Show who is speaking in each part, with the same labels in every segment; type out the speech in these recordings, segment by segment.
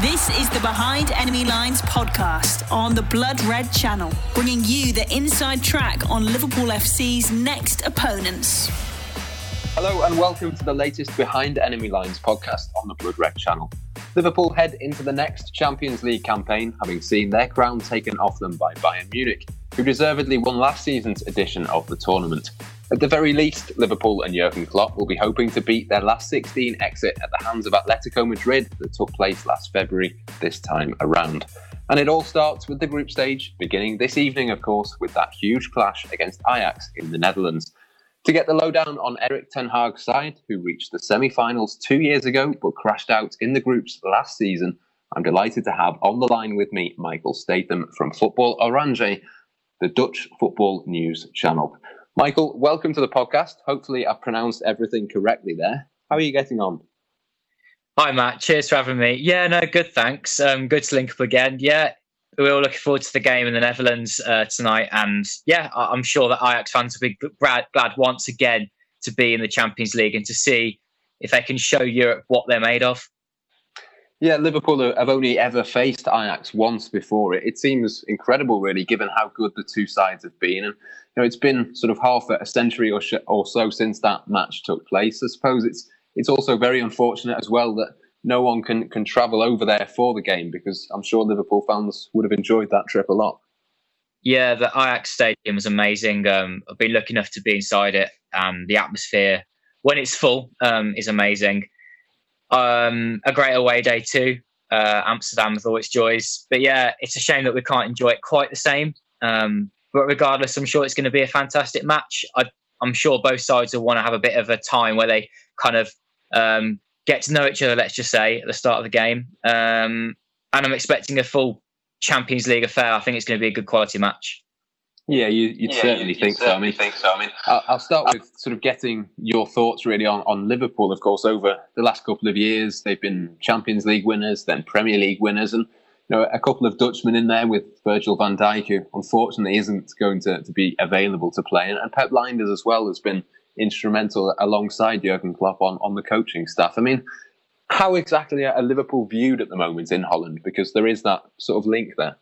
Speaker 1: This is the Behind Enemy Lines podcast on the Blood Red channel, bringing you the inside track on Liverpool FC's next opponents.
Speaker 2: Hello and welcome to the latest Behind Enemy Lines podcast on the Blood Red channel. Liverpool head into the next Champions League campaign, having seen their crown taken off them by Bayern Munich, who deservedly won last season's edition of the tournament. At the very least, Liverpool and Jurgen Klopp will be hoping to beat their last 16 exit at the hands of Atletico Madrid that took place last February this time around. And it all starts with the group stage, beginning this evening, of course, with that huge clash against Ajax in the Netherlands. To get the lowdown on Erik Ten Hag's side, who reached the semi finals two years ago but crashed out in the groups last season, I'm delighted to have on the line with me Michael Statham from Football Oranje, the Dutch football news channel. Michael, welcome to the podcast. Hopefully, I've pronounced everything correctly there. How are you getting on?
Speaker 3: Hi, Matt. Cheers for having me. Yeah, no, good. Thanks. Um, good to link up again. Yeah, we're all looking forward to the game in the Netherlands uh, tonight, and yeah, I'm sure that Ajax fans will be glad once again to be in the Champions League and to see if they can show Europe what they're made of.
Speaker 2: Yeah, Liverpool have only ever faced Ajax once before. It, it seems incredible, really, given how good the two sides have been. And you know, it's been sort of half a century or, sh- or so since that match took place. I suppose it's it's also very unfortunate as well that no one can can travel over there for the game because I'm sure Liverpool fans would have enjoyed that trip a lot.
Speaker 3: Yeah, the Ajax Stadium is amazing. Um, I've been lucky enough to be inside it. Um, the atmosphere when it's full um, is amazing. Um, a great away day too. Uh, Amsterdam with all its joys. But yeah, it's a shame that we can't enjoy it quite the same. Um, but regardless, I'm sure it's going to be a fantastic match. I, am sure both sides will want to have a bit of a time where they kind of um, get to know each other, let's just say, at the start of the game. Um, and I'm expecting a full Champions League affair. I think it's going to be a good quality match.
Speaker 2: Yeah, you, would yeah, certainly, think, certainly so. I mean, think so. I mean, I'll, I'll start with sort of getting your thoughts really on, on Liverpool. Of course, over the last couple of years, they've been Champions League winners, then Premier League winners, and you know a couple of Dutchmen in there with Virgil van Dijk, who unfortunately isn't going to, to be available to play, and, and Pep Lijnders as well has been instrumental alongside Jurgen Klopp on, on the coaching staff. I mean, how exactly are Liverpool viewed at the moment in Holland? Because there is that sort of link there.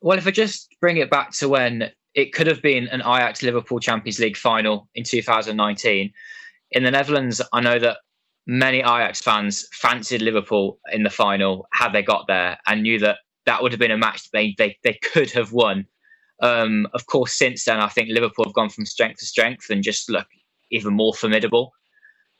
Speaker 3: Well, if I just bring it back to when it could have been an Ajax Liverpool Champions League final in 2019. In the Netherlands, I know that many Ajax fans fancied Liverpool in the final had they got there and knew that that would have been a match they they, they could have won. Um, of course, since then, I think Liverpool have gone from strength to strength and just look even more formidable.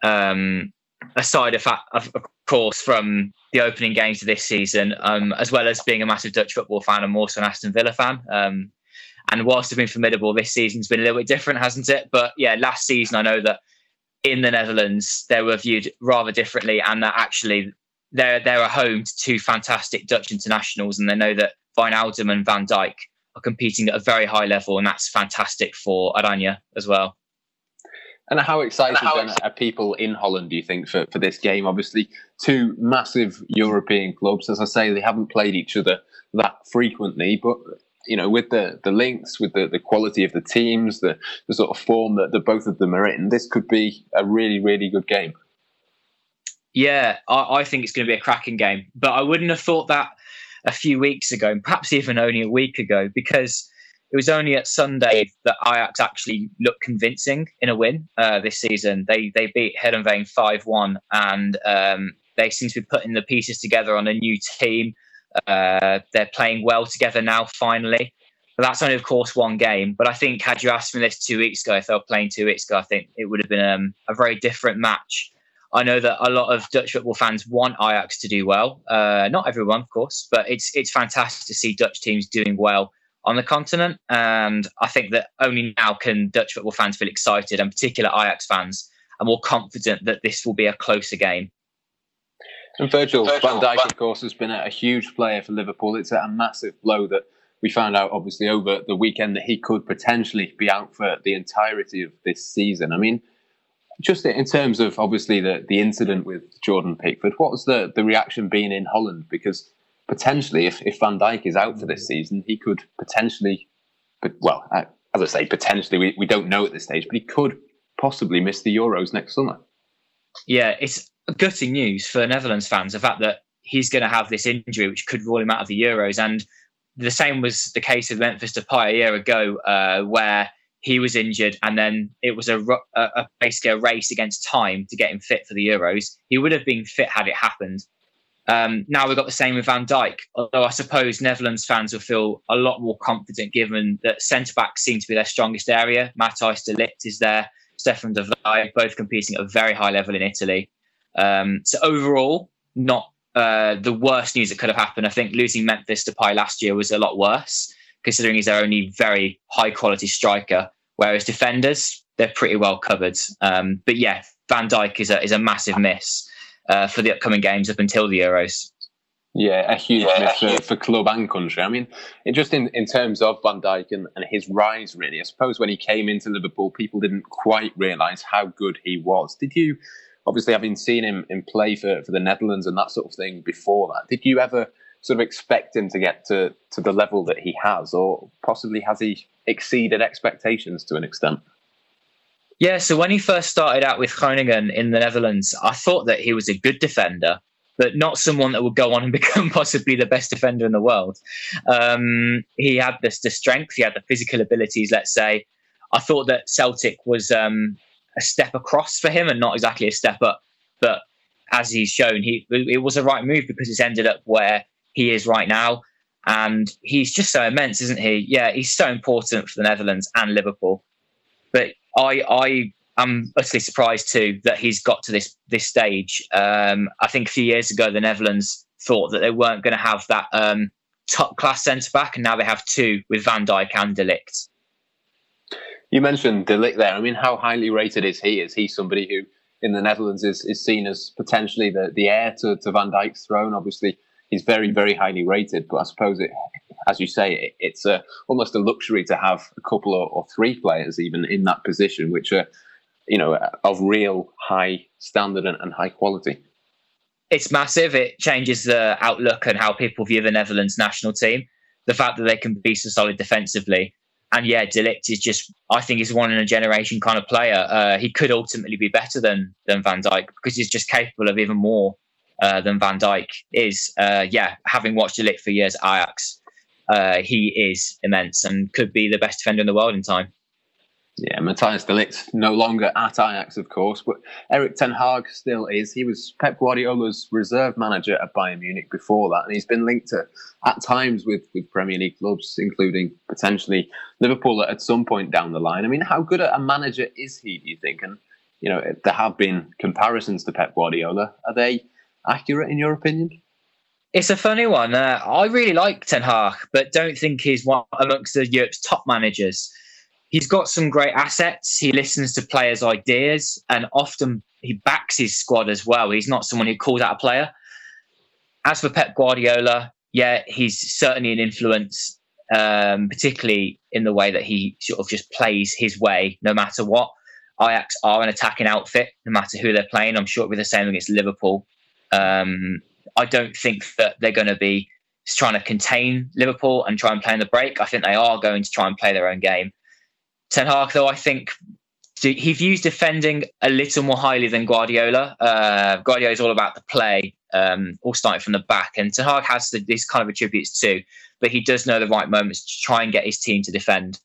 Speaker 3: Um, aside of, of course, from the opening games of this season, um, as well as being a massive Dutch football fan and more so an Aston Villa fan. Um, and whilst they've been formidable, this season's been a little bit different, hasn't it? But yeah, last season I know that in the Netherlands they were viewed rather differently, and that actually they're they're a home to two fantastic Dutch internationals, and they know that Van Wijnaldum and Van Dijk are competing at a very high level, and that's fantastic for Oranje as well.
Speaker 2: And how excited and how then are people in Holland, do you think, for, for this game? Obviously, two massive European clubs. As I say, they haven't played each other that frequently, but you know, with the the links, with the, the quality of the teams, the, the sort of form that the both of them are in, this could be a really, really good game.
Speaker 3: Yeah, I, I think it's going to be a cracking game. But I wouldn't have thought that a few weeks ago, and perhaps even only a week ago, because it was only at Sunday that Ajax actually looked convincing in a win uh, this season. They they beat Heerenveen five one, and um, they seem to be putting the pieces together on a new team. Uh, they're playing well together now, finally. But that's only, of course, one game. But I think had you asked me this two weeks ago, if they were playing two weeks ago, I think it would have been um, a very different match. I know that a lot of Dutch football fans want Ajax to do well. Uh, not everyone, of course, but it's it's fantastic to see Dutch teams doing well on the continent. And I think that only now can Dutch football fans feel excited, and particular Ajax fans are more confident that this will be a closer game.
Speaker 2: And Virgil, Virgil van Dijk, of course, has been a huge player for Liverpool. It's a massive blow that we found out, obviously, over the weekend that he could potentially be out for the entirety of this season. I mean, just in terms of obviously the, the incident with Jordan Pickford, what was the, the reaction been in Holland? Because potentially, if, if Van Dijk is out for this season, he could potentially, but well, uh, as I say, potentially, we, we don't know at this stage, but he could possibly miss the Euros next summer.
Speaker 3: Yeah, it's gutting news for Netherlands fans. The fact that he's going to have this injury, which could rule him out of the Euros. And the same was the case with Memphis Depay a year ago, uh, where he was injured, and then it was a, a, a, basically a race against time to get him fit for the Euros. He would have been fit had it happened. Um, now we've got the same with Van Dijk, although I suppose Netherlands fans will feel a lot more confident given that centre backs seem to be their strongest area. Matthijs de Ligt is there, Stefan de Vrij, both competing at a very high level in Italy. Um, so overall, not uh, the worst news that could have happened. I think losing Memphis Depay last year was a lot worse, considering he's their only very high quality striker. Whereas defenders, they're pretty well covered. Um, but yeah, Van Dijk is a is a massive miss uh, for the upcoming games up until the Euros.
Speaker 2: Yeah, a huge yeah, miss for, for club and country. I mean, it just in, in terms of Van Dijk and, and his rise, really, I suppose when he came into Liverpool, people didn't quite realise how good he was. Did you, obviously, having seen him in play for, for the Netherlands and that sort of thing before that, did you ever sort of expect him to get to, to the level that he has, or possibly has he exceeded expectations to an extent?
Speaker 3: Yeah, so when he first started out with Groningen in the Netherlands, I thought that he was a good defender, but not someone that would go on and become possibly the best defender in the world. Um, he had this, the strength, he had the physical abilities, let's say. I thought that Celtic was um, a step across for him and not exactly a step up. But as he's shown, he it was a right move because it's ended up where he is right now. And he's just so immense, isn't he? Yeah, he's so important for the Netherlands and Liverpool. But I I am utterly surprised too that he's got to this this stage. Um, I think a few years ago the Netherlands thought that they weren't going to have that um, top class centre back, and now they have two with Van Dijk and De Ligt.
Speaker 2: You mentioned De Ligt there. I mean, how highly rated is he? Is he somebody who in the Netherlands is, is seen as potentially the, the heir to, to Van Dijk's throne? Obviously, he's very, very highly rated, but I suppose it as you say, it, it's a, almost a luxury to have a couple or, or, three players even in that position, which are, you know, of real high standard and, and high quality.
Speaker 3: It's massive. It changes the outlook and how people view the Netherlands national team. The fact that they can be so solid defensively. And yeah, De Ligt is just, I think, he's one in a generation kind of player. Uh, he could ultimately be better than than Van Dijk because he's just capable of even more uh, than Van Dijk is. Uh, yeah, having watched De for years at Ajax, uh, he is immense and could be the best defender in the world in time.
Speaker 2: Yeah, Matthijs de Ligt no longer at Ajax, of course, but Erik Ten Hag still is. He was Pep Guardiola's reserve manager at Bayern Munich before that, and he's been linked to, at times, with, with Premier League clubs, including potentially Liverpool at some point down the line. I mean, how good a manager is he, do you think? And, you know, there have been comparisons to Pep Guardiola. Are they accurate in your opinion?
Speaker 3: It's a funny one. Uh, I really like Ten Hag, but don't think he's one amongst the Europe's top managers. He's got some great assets. He listens to players' ideas, and often he backs his squad as well. He's not someone who calls out a player. As for Pep Guardiola, yeah, he's certainly an influence, um, particularly in the way that he sort of just plays his way, no matter what. Ajax are an attacking outfit, no matter who they're playing. I'm sure it'll be the same against Liverpool. Um, I don't think that they're going to be trying to contain Liverpool and try and play in the break. I think they are going to try and play their own game. Ten Hag, though, I think he views defending a little more highly than Guardiola. Uh, Guardiola is all about the play, um, all starting from the back, and Ten Hag has the, these kind of attributes too. But he does know the right moments to try and get his team to defend.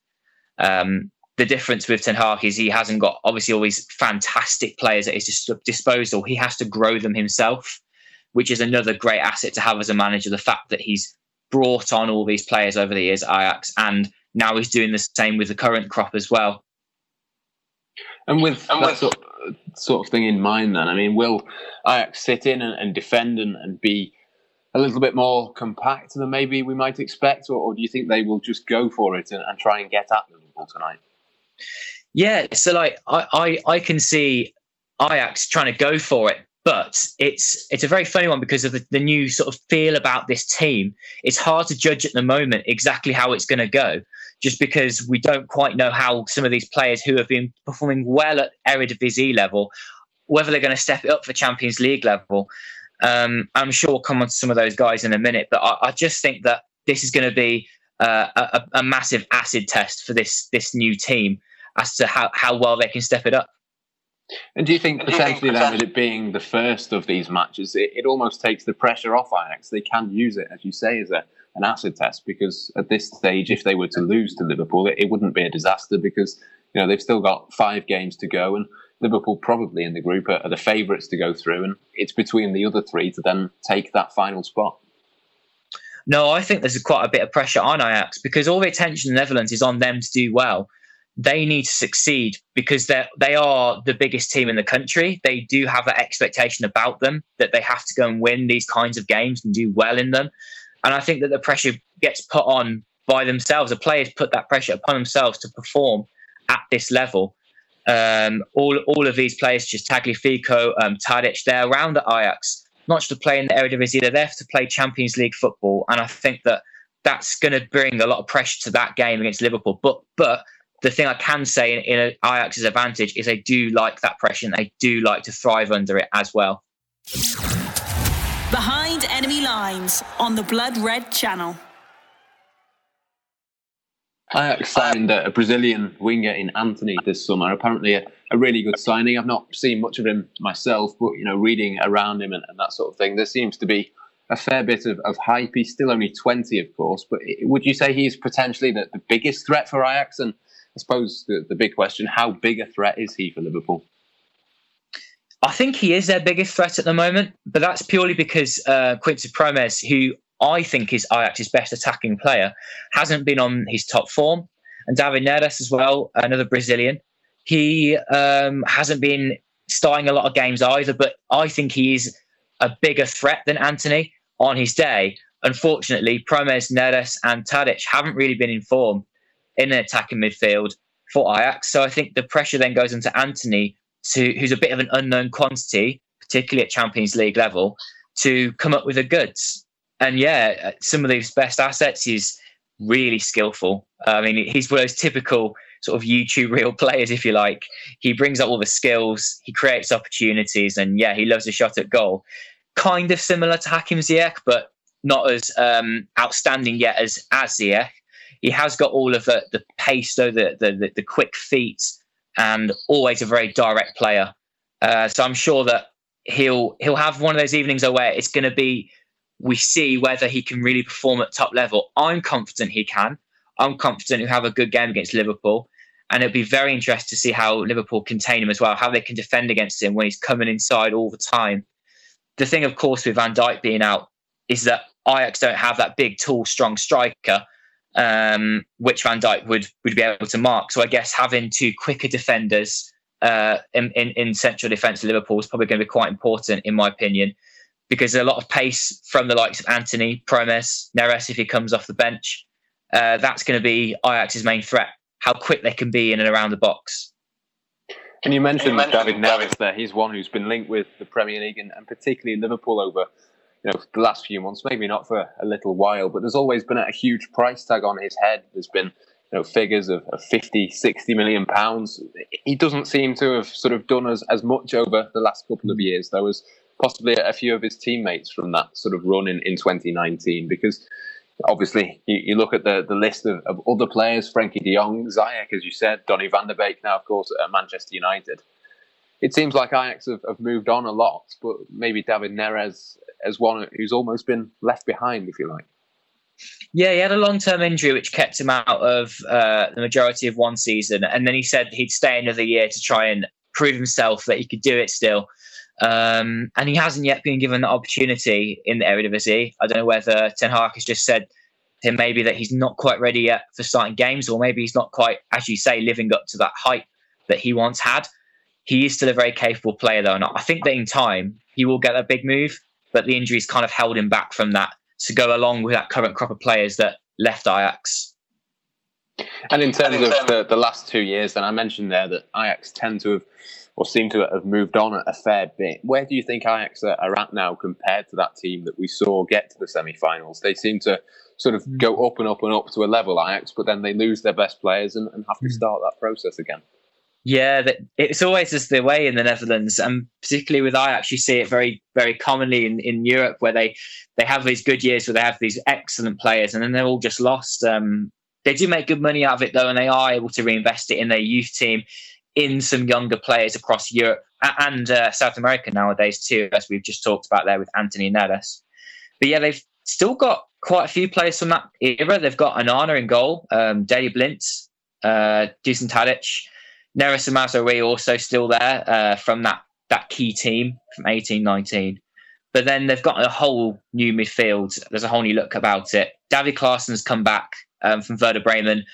Speaker 3: Um, the difference with Ten Hag is he hasn't got obviously all these fantastic players at his disposal. He has to grow them himself which is another great asset to have as a manager. The fact that he's brought on all these players over the years, Ajax, and now he's doing the same with the current crop as well.
Speaker 2: And with and that with, sort, of, sort of thing in mind, then, I mean, will Ajax sit in and, and defend and, and, be a little bit more compact than maybe we might expect, or, or do you think they will just go for it and, and, try and get at Liverpool tonight?
Speaker 3: Yeah, so like I, I, I can see Ajax trying to go for it, but it's it's a very funny one because of the, the new sort of feel about this team. It's hard to judge at the moment exactly how it's going to go, just because we don't quite know how some of these players who have been performing well at Eredivisie level, whether they're going to step it up for Champions League level. Um, I'm sure we'll come on to some of those guys in a minute, but I, I just think that this is going to be uh, a, a massive acid test for this this new team as to how, how well they can step it up.
Speaker 2: And do you think potentially then, with it being the first of these matches, it, it almost takes the pressure off Ajax? They can use it, as you say, as a, an acid test because at this stage, if they were to lose to Liverpool, it, it wouldn't be a disaster because you know they've still got five games to go and Liverpool probably in the group are, are the favourites to go through, and it's between the other three to then take that final spot.
Speaker 3: No, I think there's quite a bit of pressure on Ajax because all the attention in the Netherlands is on them to do well. They need to succeed because they they are the biggest team in the country. They do have that expectation about them that they have to go and win these kinds of games and do well in them. And I think that the pressure gets put on by themselves. The players put that pressure upon themselves to perform at this level. Um, all all of these players, just Tagliafico, um, Tadic, they're around at Ajax, not just to play in the Eredivisie, they're there to play Champions League football, and I think that that's going to bring a lot of pressure to that game against Liverpool. But but the thing I can say in, in Ajax's advantage is they do like that pressure and they do like to thrive under it as well.
Speaker 1: Behind enemy lines on the Blood Red Channel.
Speaker 2: Ajax signed a, a, Brazilian winger in Antony this summer. Apparently, a, a, really good signing. I've not seen much of him myself, but you know, reading around him and, and that sort of thing, there seems to be a fair bit of, of, hype. He's still only 20, of course, but would you say he's potentially the, the biggest threat for Ajax? And I suppose the, the big question: how big a threat is he for Liverpool?
Speaker 3: I think he is their biggest threat at the moment, but that's purely because uh, Quincy Promes, who I think is Ajax's best attacking player, hasn't been on his top form. And David Neres as well, another Brazilian. He um, hasn't been starting a lot of games either, but I think he's a bigger threat than Antony on his day. Unfortunately, Promes, Neres, and Tadic haven't really been in form in an attacking midfield for Ajax. So I think the pressure then goes into Antony, to, who's a bit of an unknown quantity, particularly at Champions League level, to come up with the goods and yeah, some of these best assets is really skillful. I mean, he's one of those typical sort of YouTube real players, if you like. He brings up all the skills, he creates opportunities, and yeah, he loves a shot at goal. Kind of similar to Hakim Ziyech, but not as um, outstanding yet as as Ziyech. He has got all of the, the pace, though, the, the, the quick feet, and always a very direct player. Uh, so I'm sure that he'll he'll have one of those evenings where it's going to be we see whether he can really perform at top level. I'm confident he can. I'm confident he'll have a good game against Liverpool. And it'll be very interesting to see how Liverpool contain him as well, how they can defend against him when he's coming inside all the time. The thing, of course, with Van Dijk being out is that Ajax don't have that big, tall, strong striker, um, which Van Dijk would, would be able to mark. So I guess having two quicker defenders uh, in, in, in central defence of Liverpool is probably going to be quite important, in my opinion because there's a lot of pace from the likes of Antony, Promes, Neres if he comes off the bench. Uh, that's going to be Ajax's main threat. How quick they can be in and around the box.
Speaker 2: And you mentioned, you mentioned David Neres there. He's one who's been linked with the Premier League and, and particularly Liverpool over you know the last few months. Maybe not for a little while, but there's always been a huge price tag on his head. There's been you know, figures of, of 50, 60 million pounds. He doesn't seem to have sort of done as, as much over the last couple of years, though, as possibly a few of his teammates from that sort of run in, in 2019 because obviously you, you look at the, the list of, of other players Frenkie de Jong, Ziyech, as you said, Donny van de Beek now, of course, at Manchester United. It seems like Ajax have, have moved on a lot, but maybe David Neres as one who's almost been left behind, if you like.
Speaker 3: Yeah, he had a long term injury which kept him out of uh, the majority of one season. And then he said he'd stay another year to try and prove himself that he could do it still. Um, and he hasn't yet been given the opportunity in the Eredivisie. I don't know whether Ten Hag has just said to him maybe that he's not quite ready yet for starting games, or maybe he's not quite, as you say, living up to that hype that he once had. He is still a very capable player, though, and I think that in time he will get a big move. But the injuries kind of held him back from that to go along with that current crop of players that left Ajax.
Speaker 2: And in terms of the, the last two years, then I mentioned there that Ajax tend to have or seem to have moved on a fair bit. Where do you think Ajax are at now compared to that team that we saw get to the semi-finals? They seem to sort of go up and up and up to a level Ajax, but then they lose their best players and, and have to hmm. start that process again.
Speaker 3: Yeah, it's always just the way in the Netherlands, and particularly with Ajax, you see it very, very commonly in, in Europe, where they they have these good years where they have these excellent players, and then they're all just lost. Um, they do make good money out of it though, and they are able to reinvest it in their youth team in some younger players across Europe and uh, South America nowadays too, as we've just talked about there with Antony Neres. But yeah, they've still got quite a few players from that era. They've got Onana in goal, um, Daley Blind, uh, Dusan Tadic, Neres and Mazraoui also still there uh, from that that key team from eighteen nineteen. But then they've got a whole new midfield. There's a whole new look about it. David Klaassen's come back um, from Werder Bremen.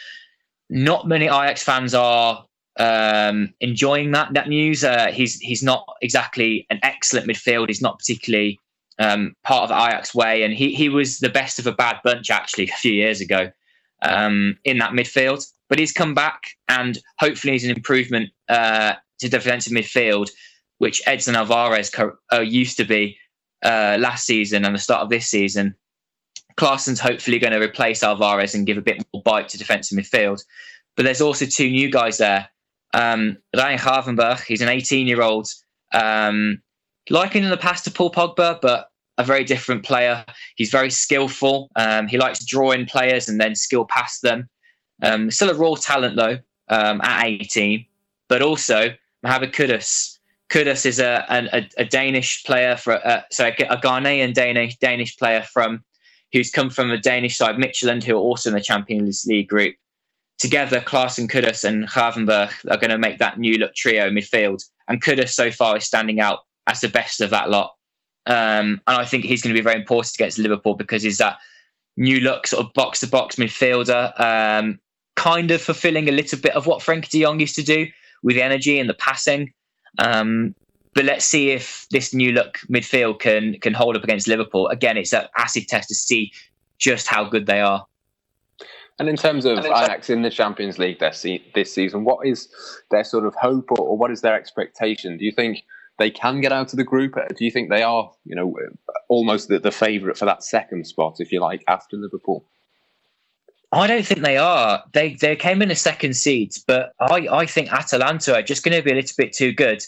Speaker 3: Not many Ajax fans are um, enjoying that that news. Uh, he's he's not exactly an excellent midfield. He's not particularly um, part of the Ajax way, and he he was the best of a bad bunch actually a few years ago um, in that midfield. But he's come back, and hopefully he's an improvement uh, to defensive midfield, which Edson Alvarez uh, used to be uh, last season and the start of this season. Klaassen's hopefully going to replace Alvarez and give a bit more bite to defensive midfield. But there's also two new guys there. Um, Ryan Gravenberch, he's an 18 year old, um, liking in the past to Paul Pogba, but a very different player. He's very skillful. Um, he likes drawing players and then skill past them. Um, still a raw talent though um, at 18, but also Mohamed Kudus. Kudus is a, a, a Danish player for uh, sorry, a Ghanaian Danish Danish player from who's come from the Danish side, Midtjylland, who are also in the Champions League group. Together, Klaassen, Kudus, and Gravenberch are going to make that new look trio midfield. And Kudus so far is standing out as the best of that lot. Um, and I think he's going to be very important against Liverpool because he's that new look sort of box to box midfielder, um, kind of fulfilling a little bit of what Frenkie de Jong used to do with the energy and the passing. Um, but let's see if this new look midfield can can hold up against Liverpool. Again, it's an acid test to see just how good they are.
Speaker 2: And in terms of Ajax in the Champions League this, this season, what is their sort of hope or, or what is their expectation? Do you think they can get out of the group? Do you think they are, you know, almost the, the favourite for that second spot, if you like, after Liverpool?
Speaker 3: I don't think they are. They they came in a second seed, but I, I think Atalanta are just going to be a little bit too good,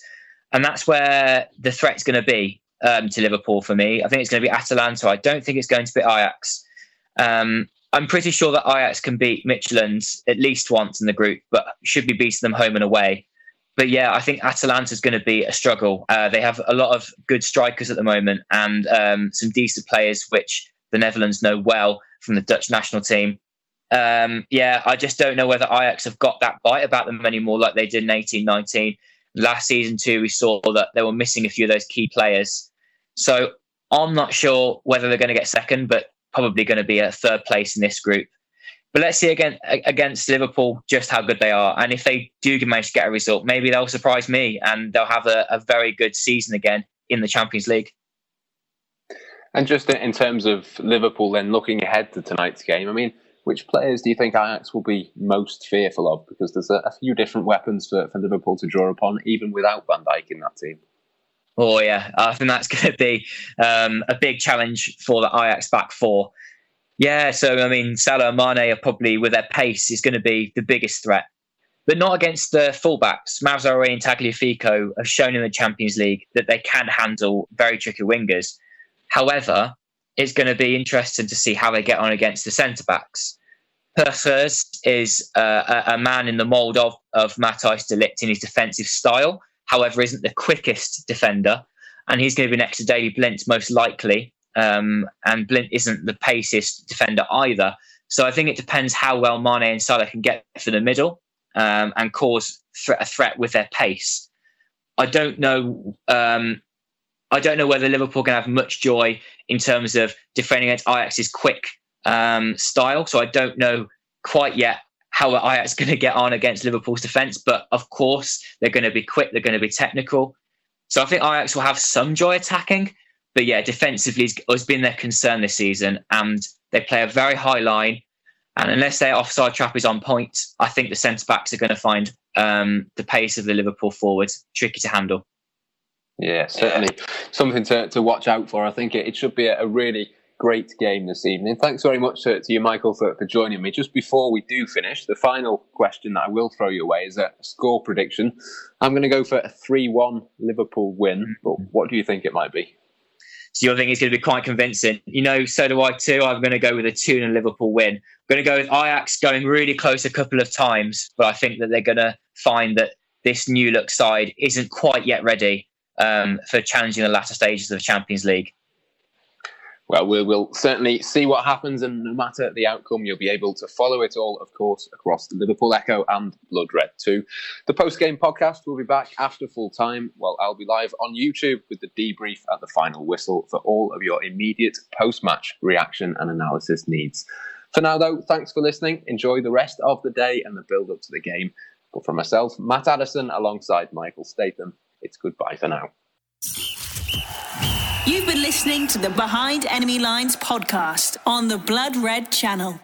Speaker 3: and that's where the threat's going to be um, to Liverpool for me. I think it's going to be Atalanta. I don't think it's going to be Ajax. Um, I'm pretty sure that Ajax can beat Midtjylland at least once in the group, but should be beating them home and away but yeah, I think Atalanta is going to be a struggle. Uh, they have a lot of good strikers at the moment and um, some decent players, which the Netherlands know well from the Dutch national team. Um, yeah, I just don't know whether Ajax have got that bite about them anymore like they did in 1819. Last season, too, we saw that they were missing a few of those key players. So I'm not sure whether they're going to get second, but probably going to be a third place in this group. But let's see again against Liverpool just how good they are, and if they do manage to get a result, maybe they'll surprise me and they'll have a, a very good season again in the Champions League.
Speaker 2: And just in terms of Liverpool, then looking ahead to tonight's game, I mean, which players do you think Ajax will be most fearful of? Because there's a, a few different weapons for, for Liverpool to draw upon, even without Van Dijk in that team.
Speaker 3: Oh yeah, I think that's going to be um, a big challenge for the Ajax back four. Yeah, so I mean, Salah and Mane are probably with their pace is going to be the biggest threat, but not against the fullbacks. Mazraoui and Tagliafico have shown in the Champions League that they can handle very tricky wingers. However, it's going to be interesting to see how they get on against the centre backs. Purser's is uh, a, man in the mould of, of Matthijs de Ligt in his defensive style, however, isn't the quickest defender. And he's going to be next to Daley Blind most likely. Um, and Blind isn't the paciest defender either. So I think it depends how well Mane and Salah can get for the middle um, and cause th- a threat with their pace. I don't know. Um, I don't know whether Liverpool can have much joy in terms of defending against Ajax's quick um, style. So I don't know quite yet how Ajax is going to get on against Liverpool's defence. But of course, they're going to be quick. They're going to be technical. So I think Ajax will have some joy attacking. But yeah, defensively has been their concern this season, and they play a very high line. And unless their offside trap is on point, I think the centre backs are going to find um, the pace of the Liverpool forwards tricky to handle.
Speaker 2: Yeah, certainly something to, to watch out for. I think it, it should be a, a really great game this evening. Thanks very much to, to you, Michael, for, for joining me. Just before we do finish, the final question that I will throw you away is a score prediction. I'm going to go for a 3 1 Liverpool win, but what do you think it might be?
Speaker 3: So you're thinking it's going to be quite convincing. You know, so do I too. I'm going to go with a 2 and Liverpool win. I'm going to go with Ajax going really close a couple of times, but I think that they're going to find that this new look side isn't quite yet ready um, for challenging the latter stages of the Champions League.
Speaker 2: Well, we will certainly see what happens, and no matter the outcome, you'll be able to follow it all, of course, across the Liverpool Echo and Blood Red too. The post game podcast will be back after full time. Well, I'll be live on YouTube with the debrief at the final whistle for all of your immediate post match reaction and analysis needs. For now, though, thanks for listening. Enjoy the rest of the day and the build up to the game. But for myself, Matt Addison, alongside Michael Statham, it's goodbye for now.
Speaker 1: You've been listening to the Behind Enemy Lines podcast on the Blood Red channel.